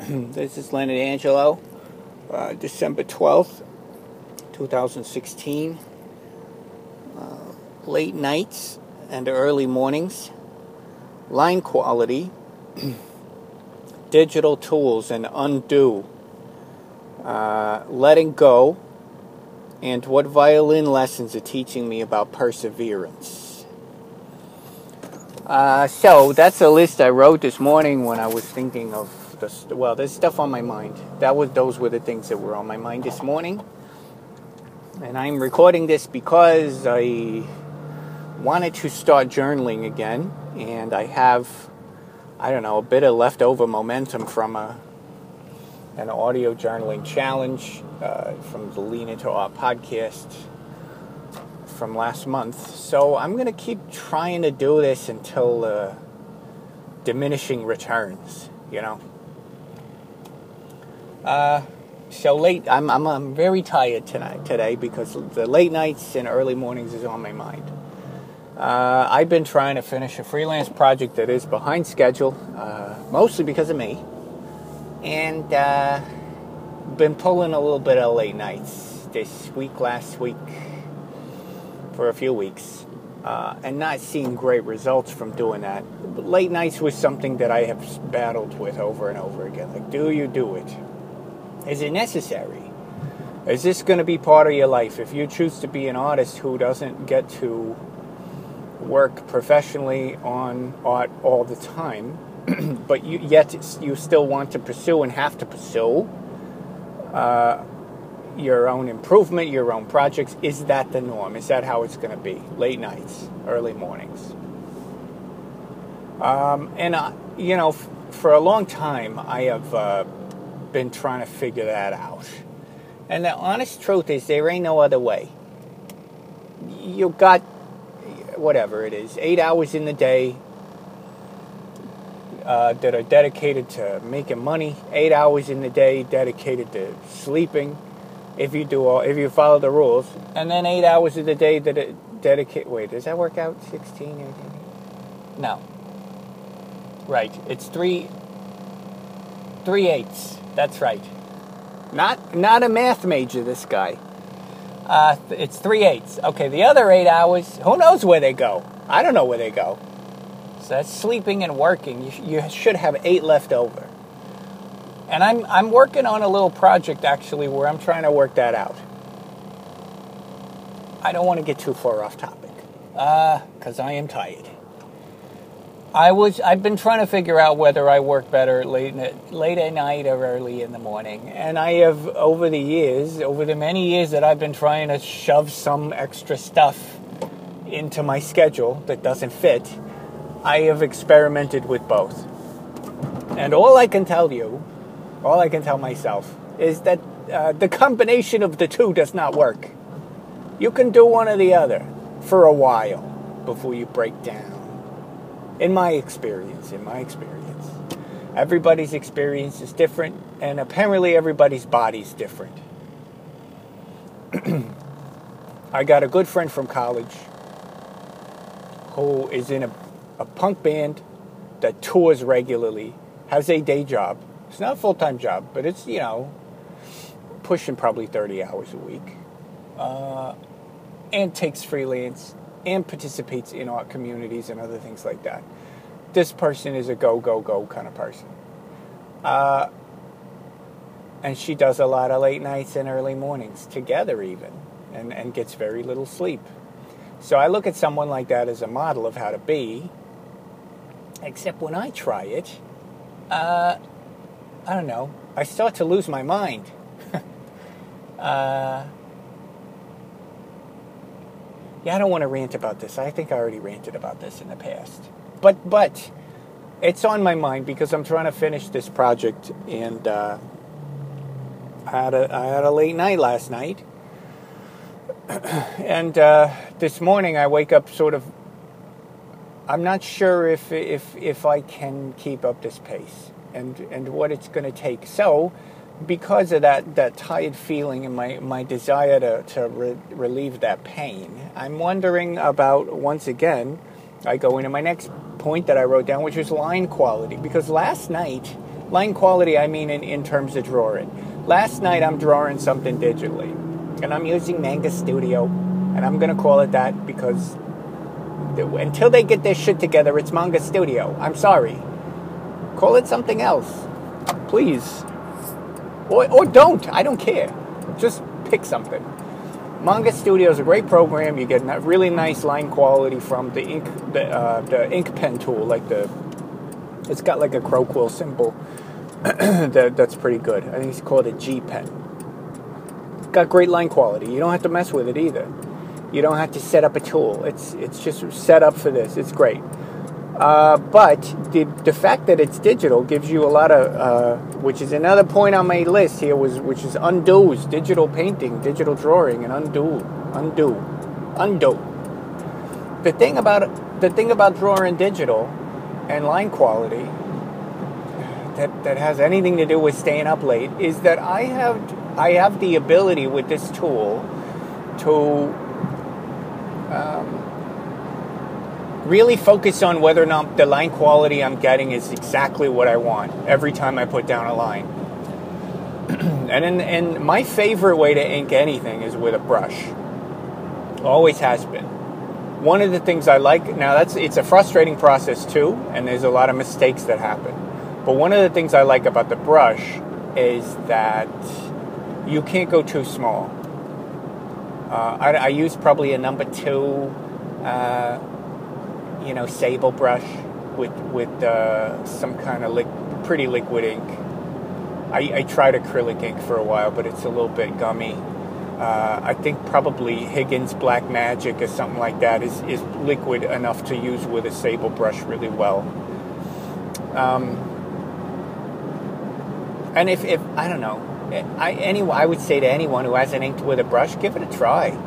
this is Leonard Angelo, uh, December 12th, 2016. Uh, late nights and early mornings, line quality, digital tools and undo, uh, letting go, and what violin lessons are teaching me about perseverance. Uh, so that's a list I wrote this morning when I was thinking of the well. There's stuff on my mind. That was those were the things that were on my mind this morning, and I'm recording this because I wanted to start journaling again, and I have I don't know a bit of leftover momentum from a an audio journaling challenge uh, from the Lean Into Art podcast from last month. So I'm to keep trying to do this until uh, diminishing returns, you know. Uh, so late, I'm, I'm, I'm very tired tonight today because the late nights and early mornings is on my mind. Uh, I've been trying to finish a freelance project that is behind schedule, uh, mostly because of me, and uh, been pulling a little bit of late nights this week, last week, for a few weeks uh, and not seeing great results from doing that. But late nights was something that I have battled with over and over again. Like, do you do it? Is it necessary? Is this going to be part of your life? If you choose to be an artist who doesn't get to work professionally on art all the time, but you, yet you still want to pursue and have to pursue uh, your own improvement, your own projects. Is that the norm? Is that how it's going to be? Late nights, early mornings. Um, and, uh, you know, f- for a long time, I have uh, been trying to figure that out. And the honest truth is, there ain't no other way. You got, whatever it is, eight hours in the day uh, that are dedicated to making money, eight hours in the day dedicated to sleeping if you do all if you follow the rules and then eight hours of the day that dedicate wait does that work out 16 18? no right it's three three eighths. That's right. Not not a math major this guy. Uh, it's three eighths. Okay the other eight hours who knows where they go? I don't know where they go. So that's sleeping and working. You, you should have eight left over. And I'm, I'm working on a little project actually where I'm trying to work that out. I don't want to get too far off topic. Because uh, I am tired. I was I've been trying to figure out whether I work better late late at night or early in the morning, and I have over the years, over the many years that I've been trying to shove some extra stuff into my schedule that doesn't fit, I have experimented with both. And all I can tell you all I can tell myself is that uh, the combination of the two does not work. You can do one or the other for a while before you break down. In my experience, in my experience, everybody's experience is different, and apparently everybody's body's different. I got a good friend from college who is in a, a punk band that tours regularly, has a day job, it's not a full time job, but it's, you know, pushing probably 30 hours a week. Uh, and takes freelance and participates in art communities and other things like that. This person is a go, go, go kind of person. Uh, and she does a lot of late nights and early mornings together, even, and, and gets very little sleep. So I look at someone like that as a model of how to be, except when I try it, uh, I don't know, I start to lose my mind. uh, yeah, I don't want to rant about this. I think I already ranted about this in the past. But but it's on my mind because I'm trying to finish this project, and uh, I had a I had a late night last night, and uh, this morning I wake up sort of. I'm not sure if if if I can keep up this pace and and what it's going to take. So, because of that that tired feeling and my my desire to to re- relieve that pain, I'm wondering about once again. I go into my next point that I wrote down, which was line quality, because last night Line quality, I mean in, in terms of drawing. Last night I'm drawing something digitally, and I'm using Manga Studio, and I'm going to call it that because until they get their shit together, it's Manga Studio. I'm sorry. Call it something else, please. Or, or don't. I don't care. Just pick something. Manga Studio is a great program. You get really nice line quality from the ink, the, uh, the ink pen tool. Like the, it's got like a crow quill symbol. that, that's pretty good. I think it's called a G pen. It's got great line quality. You don't have to mess with it either. You don't have to set up a tool. It's it's just set up for this. It's great. Uh, but the, the fact that it's digital gives you a lot of, uh, which is another point on my list here, was which is undoes, digital painting, digital drawing, and undo, undo, undo. The thing about the thing about drawing digital and line quality that, that has anything to do with staying up late is that I have I have the ability with this tool to um, really focus on whether or not the line quality I'm getting is exactly what I want every time I put down a line. and in, and my favorite way to ink anything is with a brush. Always has been. One of the things I like now that's it's a frustrating process too, and there's a lot of mistakes that happen. But one of the things I like about the brush is that you can't go too small. Uh, I, I, use probably a number two uh, you know, sable brush with with uh, some kind of li- pretty liquid ink. I, I, tried acrylic ink for a while, but it's a little bit gummy. Uh, I think probably Higgins Black Magic or something like that is, is liquid enough to use with a sable brush really well. Um, and if, if I don't know, I any I would say to anyone who hasn't inked with a brush, give it a try.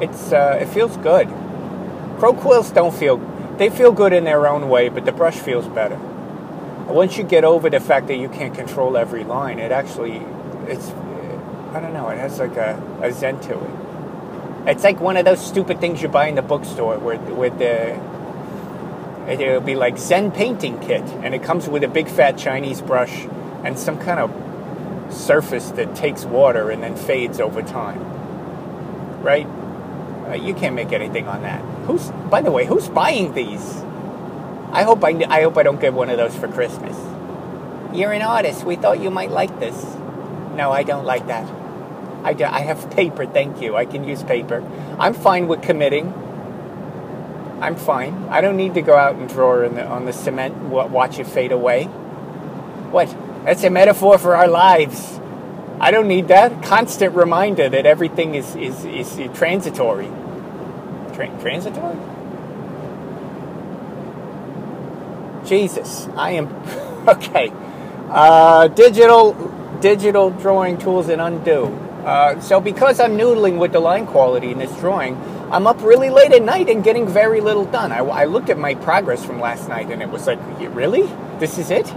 It's uh, it feels good. Crow quills don't feel they feel good in their own way, but the brush feels better. Once you get over the fact that you can't control every line, it actually, it's, I don't know, it has like a, a zen to it. It's like one of those stupid things you buy in the bookstore where, with the, it'll be like Zen painting kit, and it comes with a big fat Chinese brush and some kind of surface that takes water and then fades over time. Right? Uh, you can't make anything on that. Who's, by the way, who's buying these? I hope I, I hope I don't get one of those for Christmas. You're an artist. We thought you might like this. No, I don't like that. I, do, I have paper, thank you. I can use paper. I'm fine with committing. I'm fine. I don't need to go out and draw the, on the cement, watch it fade away. What? That's a metaphor for our lives. I don't need that constant reminder that everything is, is, is transitory. Tra- transitory? Jesus, I am okay. Uh, digital, digital drawing tools and undo. Uh, so because I'm noodling with the line quality in this drawing, I'm up really late at night and getting very little done. I, I looked at my progress from last night and it was like, really? This is it?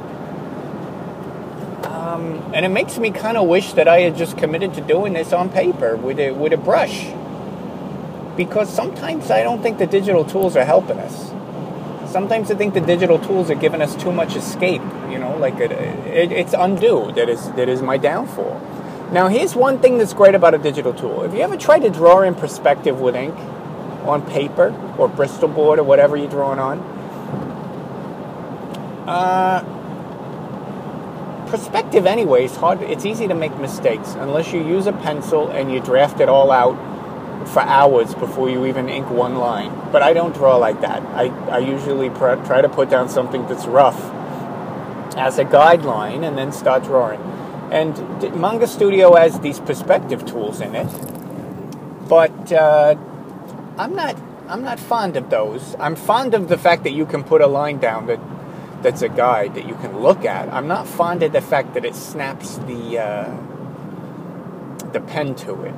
Um, and it makes me kind of wish that I had just committed to doing this on paper with a, with a brush. Because sometimes I don't think the digital tools are helping us. Sometimes I think the digital tools are giving us too much escape. You know, like it, it, it's undo that is that is my downfall. Now, here's one thing that's great about a digital tool. If you ever try to draw in perspective with ink on paper or Bristol board or whatever you're drawing on, uh, perspective anyway is hard it's easy to make mistakes unless you use a pencil and you draft it all out for hours before you even ink one line. But i don't draw like that. I, I usually pr- try to put down something that's rough as a guideline and then start drawing. And manga studio has these perspective tools in it but uh, i'm not i'm not fond of those. I'm fond of the fact that you can put a line down that that's a guide that you can look at. I'm not fond of the fact that it snaps the uh, the pen to it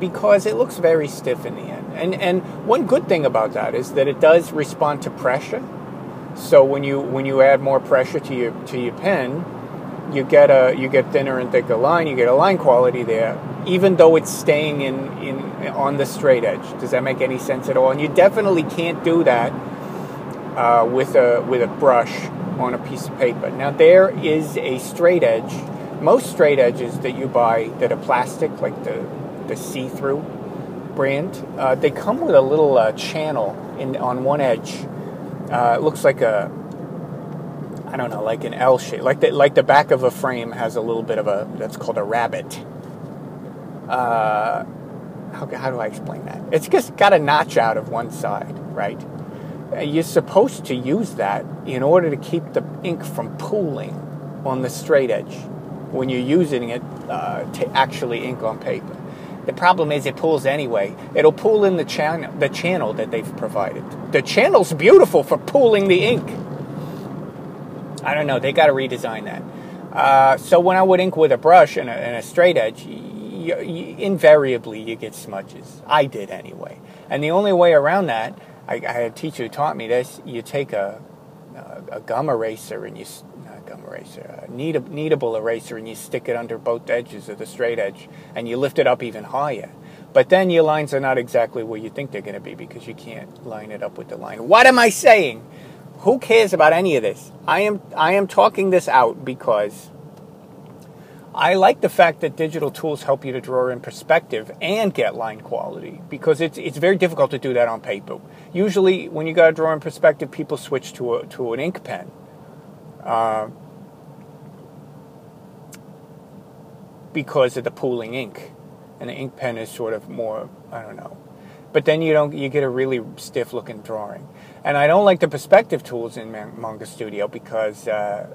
because it looks very stiff in the end. And and one good thing about that is that it does respond to pressure. So when you when you add more pressure to your to your pen, you get a you get thinner and thicker line. You get a line quality there, even though it's staying in in on the straight edge. Does that make any sense at all? And you definitely can't do that uh, with a with a brush on a piece of paper. Now there is a straight edge. Most straight edges that you buy that are plastic, like the the see-through brand, uh, they come with a little uh, channel in on one edge. Uh, it looks like a I don't know, like an L shape, like the like the back of a frame has a little bit of a that's called a rabbet. Uh, how, how do I explain that? It's just got a notch out of one side, right? Uh, you're supposed to use that in order to keep the ink from pooling on the straight edge when you're using it uh, to actually ink on paper. The problem is it pulls anyway. It'll pull in the channel, the channel that they've provided. The channel's beautiful for pooling the ink. I don't know. They got to redesign that. Uh, so when I would ink with a brush and a, and a straight edge, invariably you get smudges. I did anyway. And the only way around that, I, I had a teacher who taught me this. You take a, a, a gum eraser and you gum eraser, a kneadable eraser, and you stick it under both edges of the straight edge, and you lift it up even higher. But then your lines are not exactly where you think they're going to be because you can't line it up with the line. What am I saying? Who cares about any of this? I am I am talking this out because I like the fact that digital tools help you to draw in perspective and get line quality because it's it's very difficult to do that on paper. Usually, when you got to draw in perspective, people switch to a, to an ink pen. Uh, because of the pooling ink, and the ink pen is sort of more I don't know, but then you don't you get a really stiff looking drawing, and I don't like the perspective tools in Manga Studio because. Uh,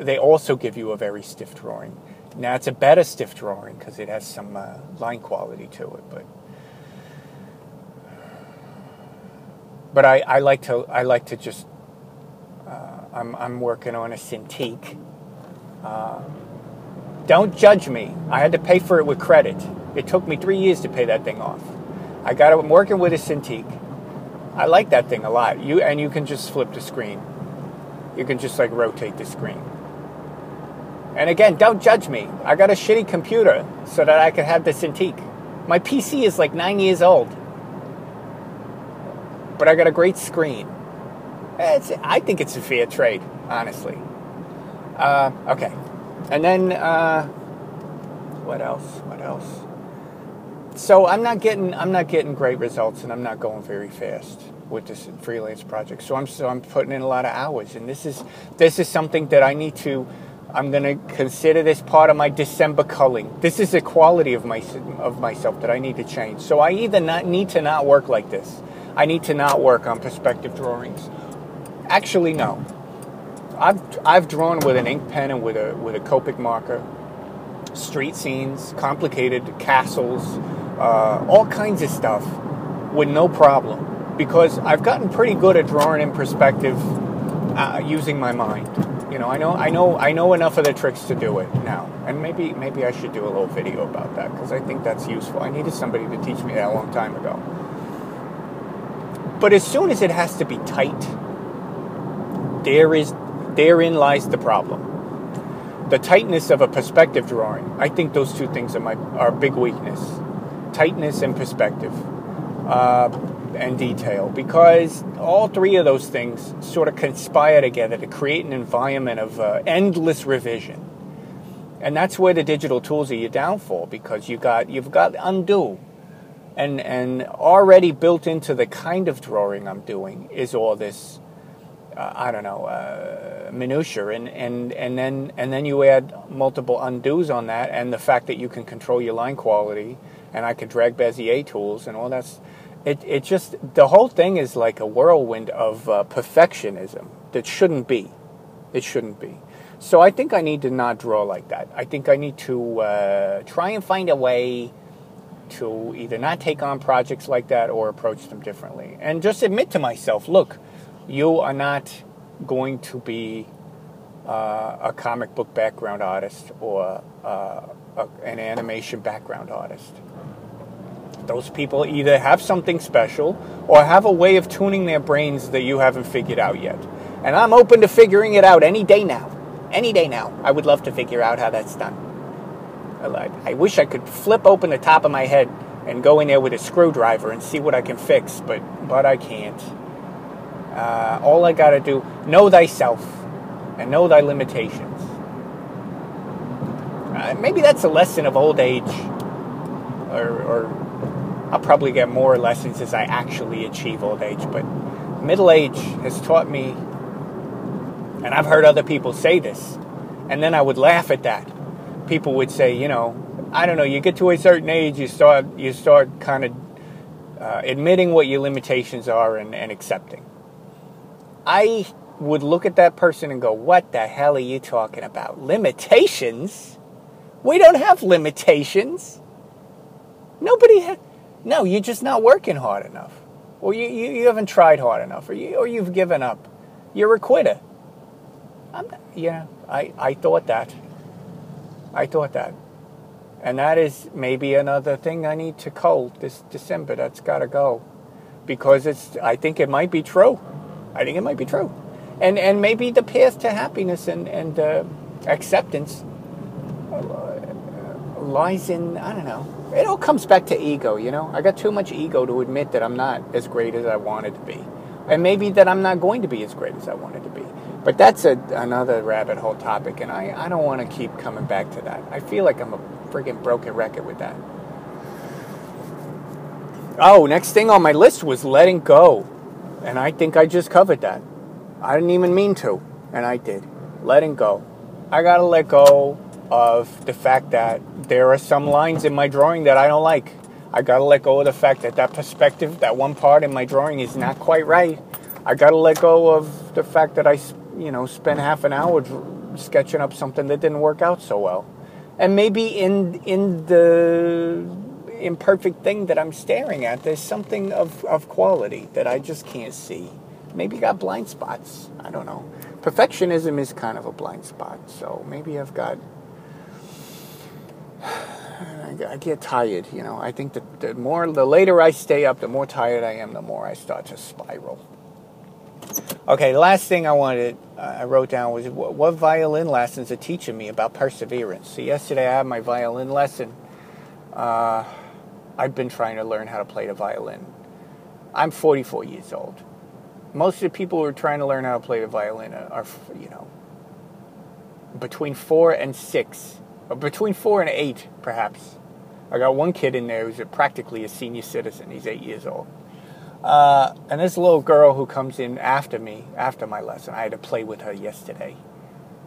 they also give you a very stiff drawing. Now it's a better stiff drawing because it has some uh, line quality to it, but but I, I like to I like to just I'm I'm working on a Cintiq. Uh, don't judge me. I had to pay for it with credit. It took me three years to pay that thing off. I got it. I'm working with a Cintiq. I like that thing a lot. You and you can just flip the screen. You can just like rotate the screen. And again, don't judge me. I got a shitty computer so that I could have the Cintiq. My PC is like nine years old, but I got a great screen. It's, I think it's a fair trade, honestly. Uh, okay, and then uh, what else? What else? So I'm not getting I'm not getting great results, and I'm not going very fast with this freelance project. So I'm so I'm putting in a lot of hours, and this is this is something that I need to I'm to consider this part of my December culling. This is a quality of my of myself that I need to change. So I either not need to not work like this. I need to not work on perspective drawings. Actually, no. I've I've drawn with an ink pen and with a with a Copic marker, street scenes, complicated castles, uh, all kinds of stuff with no problem because I've gotten pretty good at drawing in perspective uh, using my mind. You know, I know, I know, I know enough of the tricks to do it now, and maybe, maybe I should do a little video about that because I think that's useful. I needed somebody to teach me that a long time ago. But as soon as it has to be tight, there is, therein lies the problem. The tightness of a perspective drawing. I think those two things are my are big weakness: tightness and perspective. Uh, and detail because all three of those things sort of conspire together to create an environment of uh, endless revision. And that's where the digital tools are your downfall because you got you've got undo. And and already built into the kind of drawing I'm doing is all this uh, I don't know uh, minutia and, and and then and then you add multiple undos on that and the fact that you can control your line quality and I can drag Bezier tools and all that's it, it just the whole thing is like a whirlwind of uh, perfectionism that shouldn't be. It shouldn't be. So i think i need to not draw like that. I think i need to uh, try and find a way to either not take on projects like that or approach them differently. And just admit to myself look you are not going to be uh, a comic book background artist or uh, a, an animation background artist those people either have something special or have a way of tuning their brains that you haven't figured out yet. And I'm open to figuring it out any day now. Any day now. I would love to figure out how that's done. I wish I could flip open the top of my head and go in there with a screwdriver and see what I can fix, but but I can't. Uh, all I got to do, know thyself and know thy limitations. Uh, maybe that's a lesson of old age, or, or I'll probably get more lessons as I actually achieve old age. But middle age has taught me, and I've heard other people say this, and then I would laugh at that. People would say, you know, I don't know, you get to a certain age, you start you start kind of uh, admitting what your limitations are and, and accepting. I would look at that person and go, "What the hell are you talking about? Limitations? We don't have limitations. Nobody ha- No, you're just not working hard enough. Or you, you, you haven't tried hard enough, or, you, or you've given up. You're a quitter. I'm not, yeah, I, I thought that. I thought that. And that is maybe another thing I need to cull this December. That's got to go. Because it's, I think it might be true. I think it might be true. And, and maybe the path to happiness and, and uh, acceptance uh, lies in, I don't know. It all comes back to ego, you know? I got too much ego to admit that I'm not as great as I wanted to be. And maybe that I'm not going to be as great as I wanted to be. But that's a, another rabbit hole topic, and I, I don't want to keep coming back to that. I feel like I'm a freaking broken record with that. Oh, next thing on my list was letting go. And I think I just covered that. I didn't even mean to, and I did. Letting go. I got to let go of the fact that there are some lines in my drawing that I don't like. I got to let go of the fact that that perspective, that one part in my drawing is not quite right. I got to let go of the fact that I, you know, spent half an hour sketching up something that didn't work out so well and maybe in in the imperfect thing that I'm staring at, there's something of, of quality that I just can't see. Maybe got blind spots. I don't know. Perfectionism is kind of a blind spot, so maybe I've got. I get tired, you know. I think that the more, the later I stay up, the more tired I am, the more I start to spiral. Okay, the last thing I wanted, uh, I wrote down was what, what, violin lessons are teaching me about perseverance. So yesterday I had my violin lesson. Uh, I've been trying to learn how to play the violin. I'm 44 years old. Most of the people who are trying to learn how to play the violin are, you know, between four and six, or between four and eight, perhaps. I got one kid in there who's a, practically a senior citizen. He's eight years old. Uh, and this little girl who comes in after me, after my lesson, I had to play with her yesterday.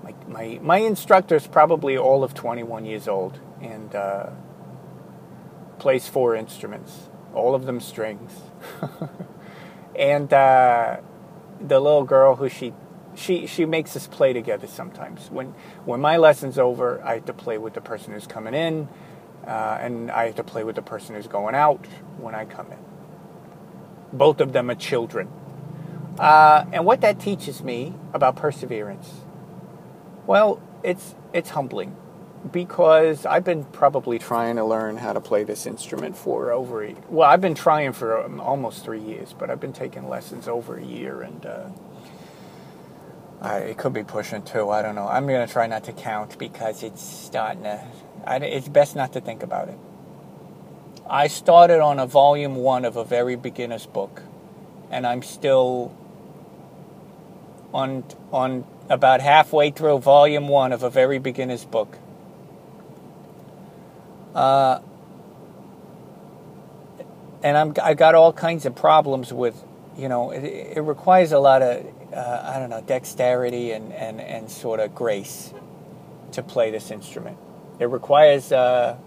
My, my, my instructor is probably all of 21 years old and uh, plays four instruments, all of them strings. and uh, the little girl who she she she makes us play together sometimes. When when my lesson's over, I have to play with the person who's coming in, uh, and I have to play with the person who's going out when I come in. Both of them are children. Uh, and what that teaches me about perseverance, well, it's it's humbling because I've been probably trying to learn how to play this instrument for over a, well, I've been trying for um, almost three years, but I've been taking lessons over a year, and uh, I, it could be pushing two. I don't know. I'm gonna try not to count because it's starting to. I, it's best not to think about it. I started on a volume one of a very beginner's book, and I'm still on on about halfway through volume one of a very beginner's book. Uh, and I'm I got all kinds of problems with, you know, it, it requires a lot of uh, I don't know dexterity and, and, and sort of grace to play this instrument. It requires uh,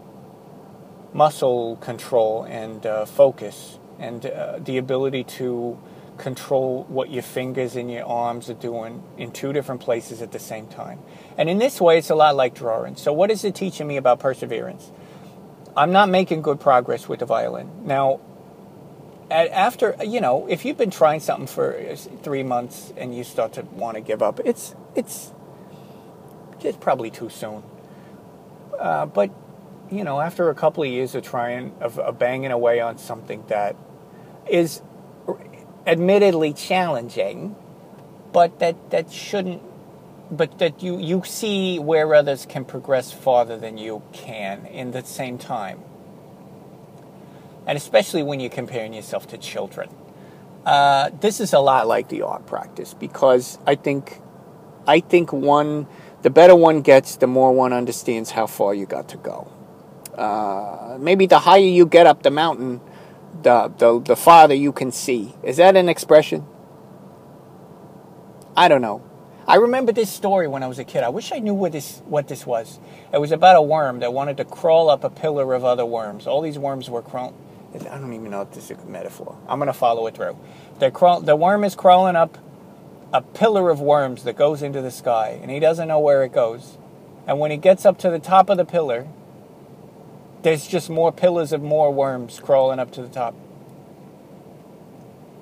muscle control and uh, focus and uh, the ability to control what your fingers and your arms are doing in two different places at the same time. And in this way, it's a lot like drawing. So, what is it teaching me about perseverance? I'm not making good progress with the violin. Now, after, you know, if you've been trying something for three months and you start to want to give up, it's, it's, it's probably too soon. Uh, but you know, after a couple of years of trying, of, of banging away on something that is admittedly challenging, but that, that shouldn't, but that you, you see where others can progress farther than you can in the same time. And especially when you're comparing yourself to children. Uh, this is a lot like the art practice because I think, I think one, the better one gets, the more one understands how far you got to go. Uh, maybe the higher you get up the mountain, the, the the farther you can see. Is that an expression? I don't know. I remember this story when I was a kid. I wish I knew what this what this was. It was about a worm that wanted to crawl up a pillar of other worms. All these worms were crawling. I don't even know if this is a metaphor. I'm to follow it through. crawl, the worm is crawling up a pillar of worms that goes into the sky, and he doesn't know where it goes. And when he gets up to the top of the pillar, there's just more pillars of more worms crawling up to the top.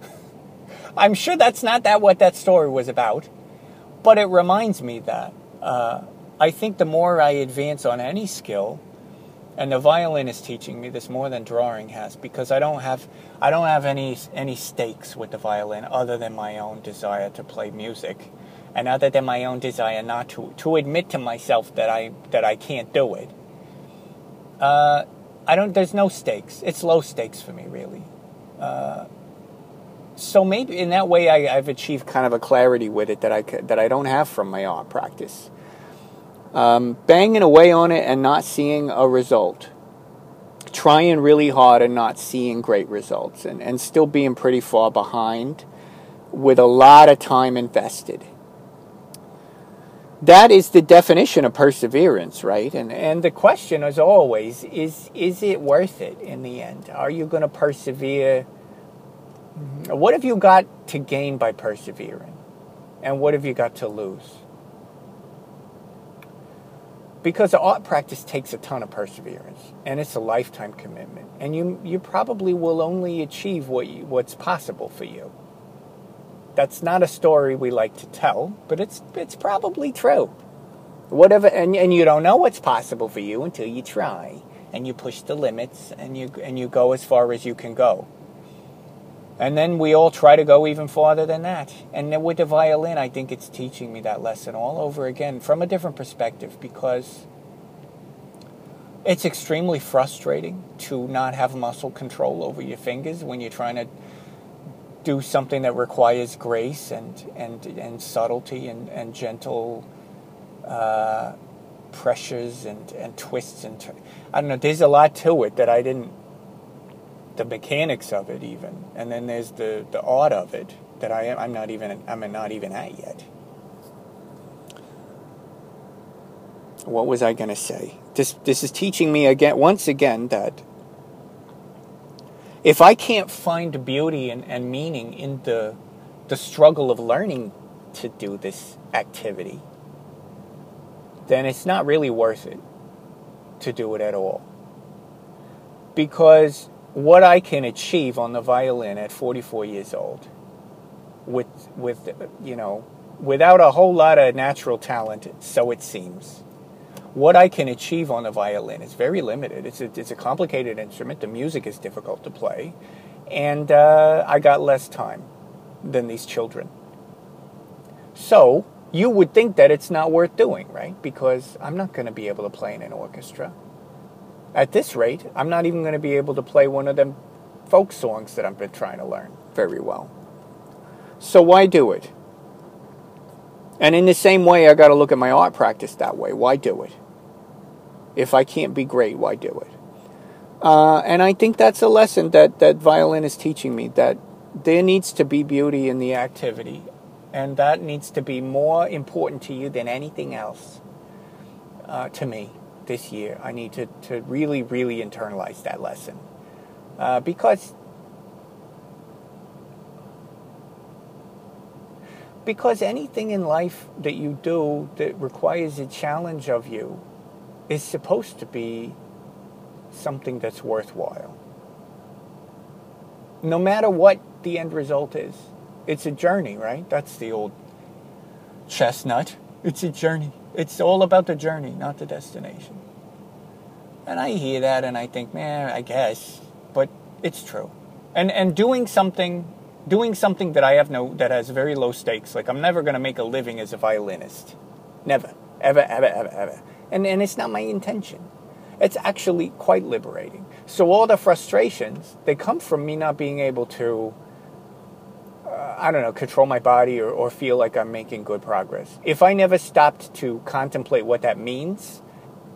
I'm sure that's not that what that story was about, but it reminds me that uh, I think the more I advance on any skill, and the violin is teaching me this more than drawing has because I don't have I don't have any any stakes with the violin other than my own desire to play music and other than my own desire not to to admit to myself that I that I can't do it. Uh, I don't. There's no stakes. It's low stakes for me, really. Uh, so maybe in that way, I, have achieved kind of a clarity with it that I that I don't have from my art practice um, banging away on it and not seeing a result, trying really hard and not seeing great results, and, and still being pretty far behind with a lot of time invested. That is the definition of perseverance, right? And and the question is always is is it worth it in the end? Are you going to persevere? What have you got to gain by persevering? And what have you got to lose? because art practice takes a ton of perseverance and it's a lifetime commitment and you you probably will only achieve what you, what's possible for you that's not a story we like to tell but it's it's probably true whatever and, and you don't know what's possible for you until you try and you push the limits and you and you go as far as you can go and then we all try to go even farther than that. And then with the violin, I think it's teaching me that lesson all over again from a different perspective because it's extremely frustrating to not have muscle control over your fingers when you're trying to do something that requires grace and, and, and subtlety and, and gentle uh, pressures and, and twists and I don't know. There's a lot to it that I didn't the mechanics of it even. And then there's the the art of it that I am I'm not even I'm not even at yet. What was I going to say? This this is teaching me again once again that if I can't find beauty and, and meaning in the the struggle of learning to do this activity then it's not really worth it to do it at all. Because what I can achieve on the violin at 44 years old with with you know without a whole lot of natural talent so it seems. What I can achieve on the violin is very limited. It's a, it's a complicated instrument. The music is difficult to play. And uh, I got less time than these children. So you would think that it's not worth doing right? Because I'm not going to be able to play in an orchestra at this rate, I'm not even going to be able to play one of them folk songs that I've been trying to learn very well. So why do it? And in the same way, I got to look at my art practice that way. Why do it? If I can't be great, why do it? Uh, and I think that's a lesson that, that violin is teaching me that there needs to be beauty in the activity, and that needs to be more important to you than anything else uh, to me this year. I need to, to really, really internalize that lesson. Uh, because because anything in life that you do that requires a challenge of you is supposed to be something that's worthwhile. No matter what the end result is, it's a journey, right? That's the old chestnut. It's a journey. It's all about the journey, not the destination. And I hear that and I think, man, I guess, but it's true. And and doing something doing something that I have no that has very low stakes, like I'm never going to make a living as a violinist. Never. Ever ever ever ever. And and it's not my intention. It's actually quite liberating. So all the frustrations, they come from me not being able to I don't know, control my body or, or feel like I'm making good progress. If I never stopped to contemplate what that means,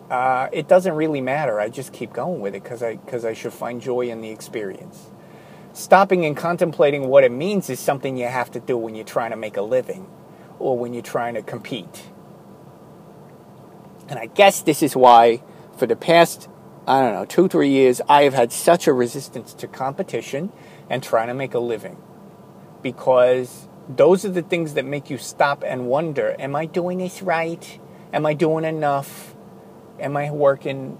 uh, it doesn't really matter. I just keep going with it because I, cause I should find joy in the experience. Stopping and contemplating what it means is something you have to do when you're trying to make a living or when you're trying to compete. And I guess this is why, for the past, I don't know, two, three years, I have had such a resistance to competition and trying to make a living. Because those are the things that make you stop and wonder Am I doing this right? Am I doing enough? Am I working?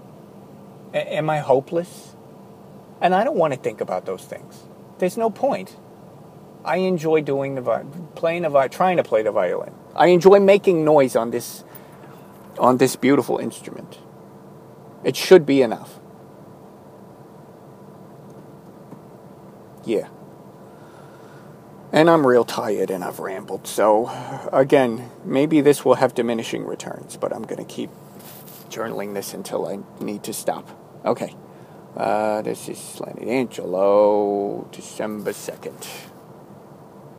Am I hopeless? And I don't want to think about those things. There's no point. I enjoy doing the playing the trying to play the violin. I enjoy making noise on this on this beautiful instrument. It should be enough. Yeah. And I'm real tired and I've rambled. So, again, maybe this will have diminishing returns, but I'm going to keep journaling this until I need to stop. Okay. Uh, this is Lenny Angelo, December 2nd.